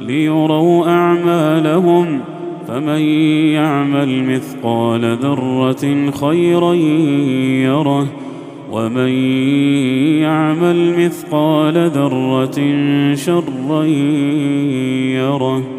ليروا أعمالهم فمن يعمل مثقال ذرة خيرا يره ومن يعمل مثقال ذرة شرا يره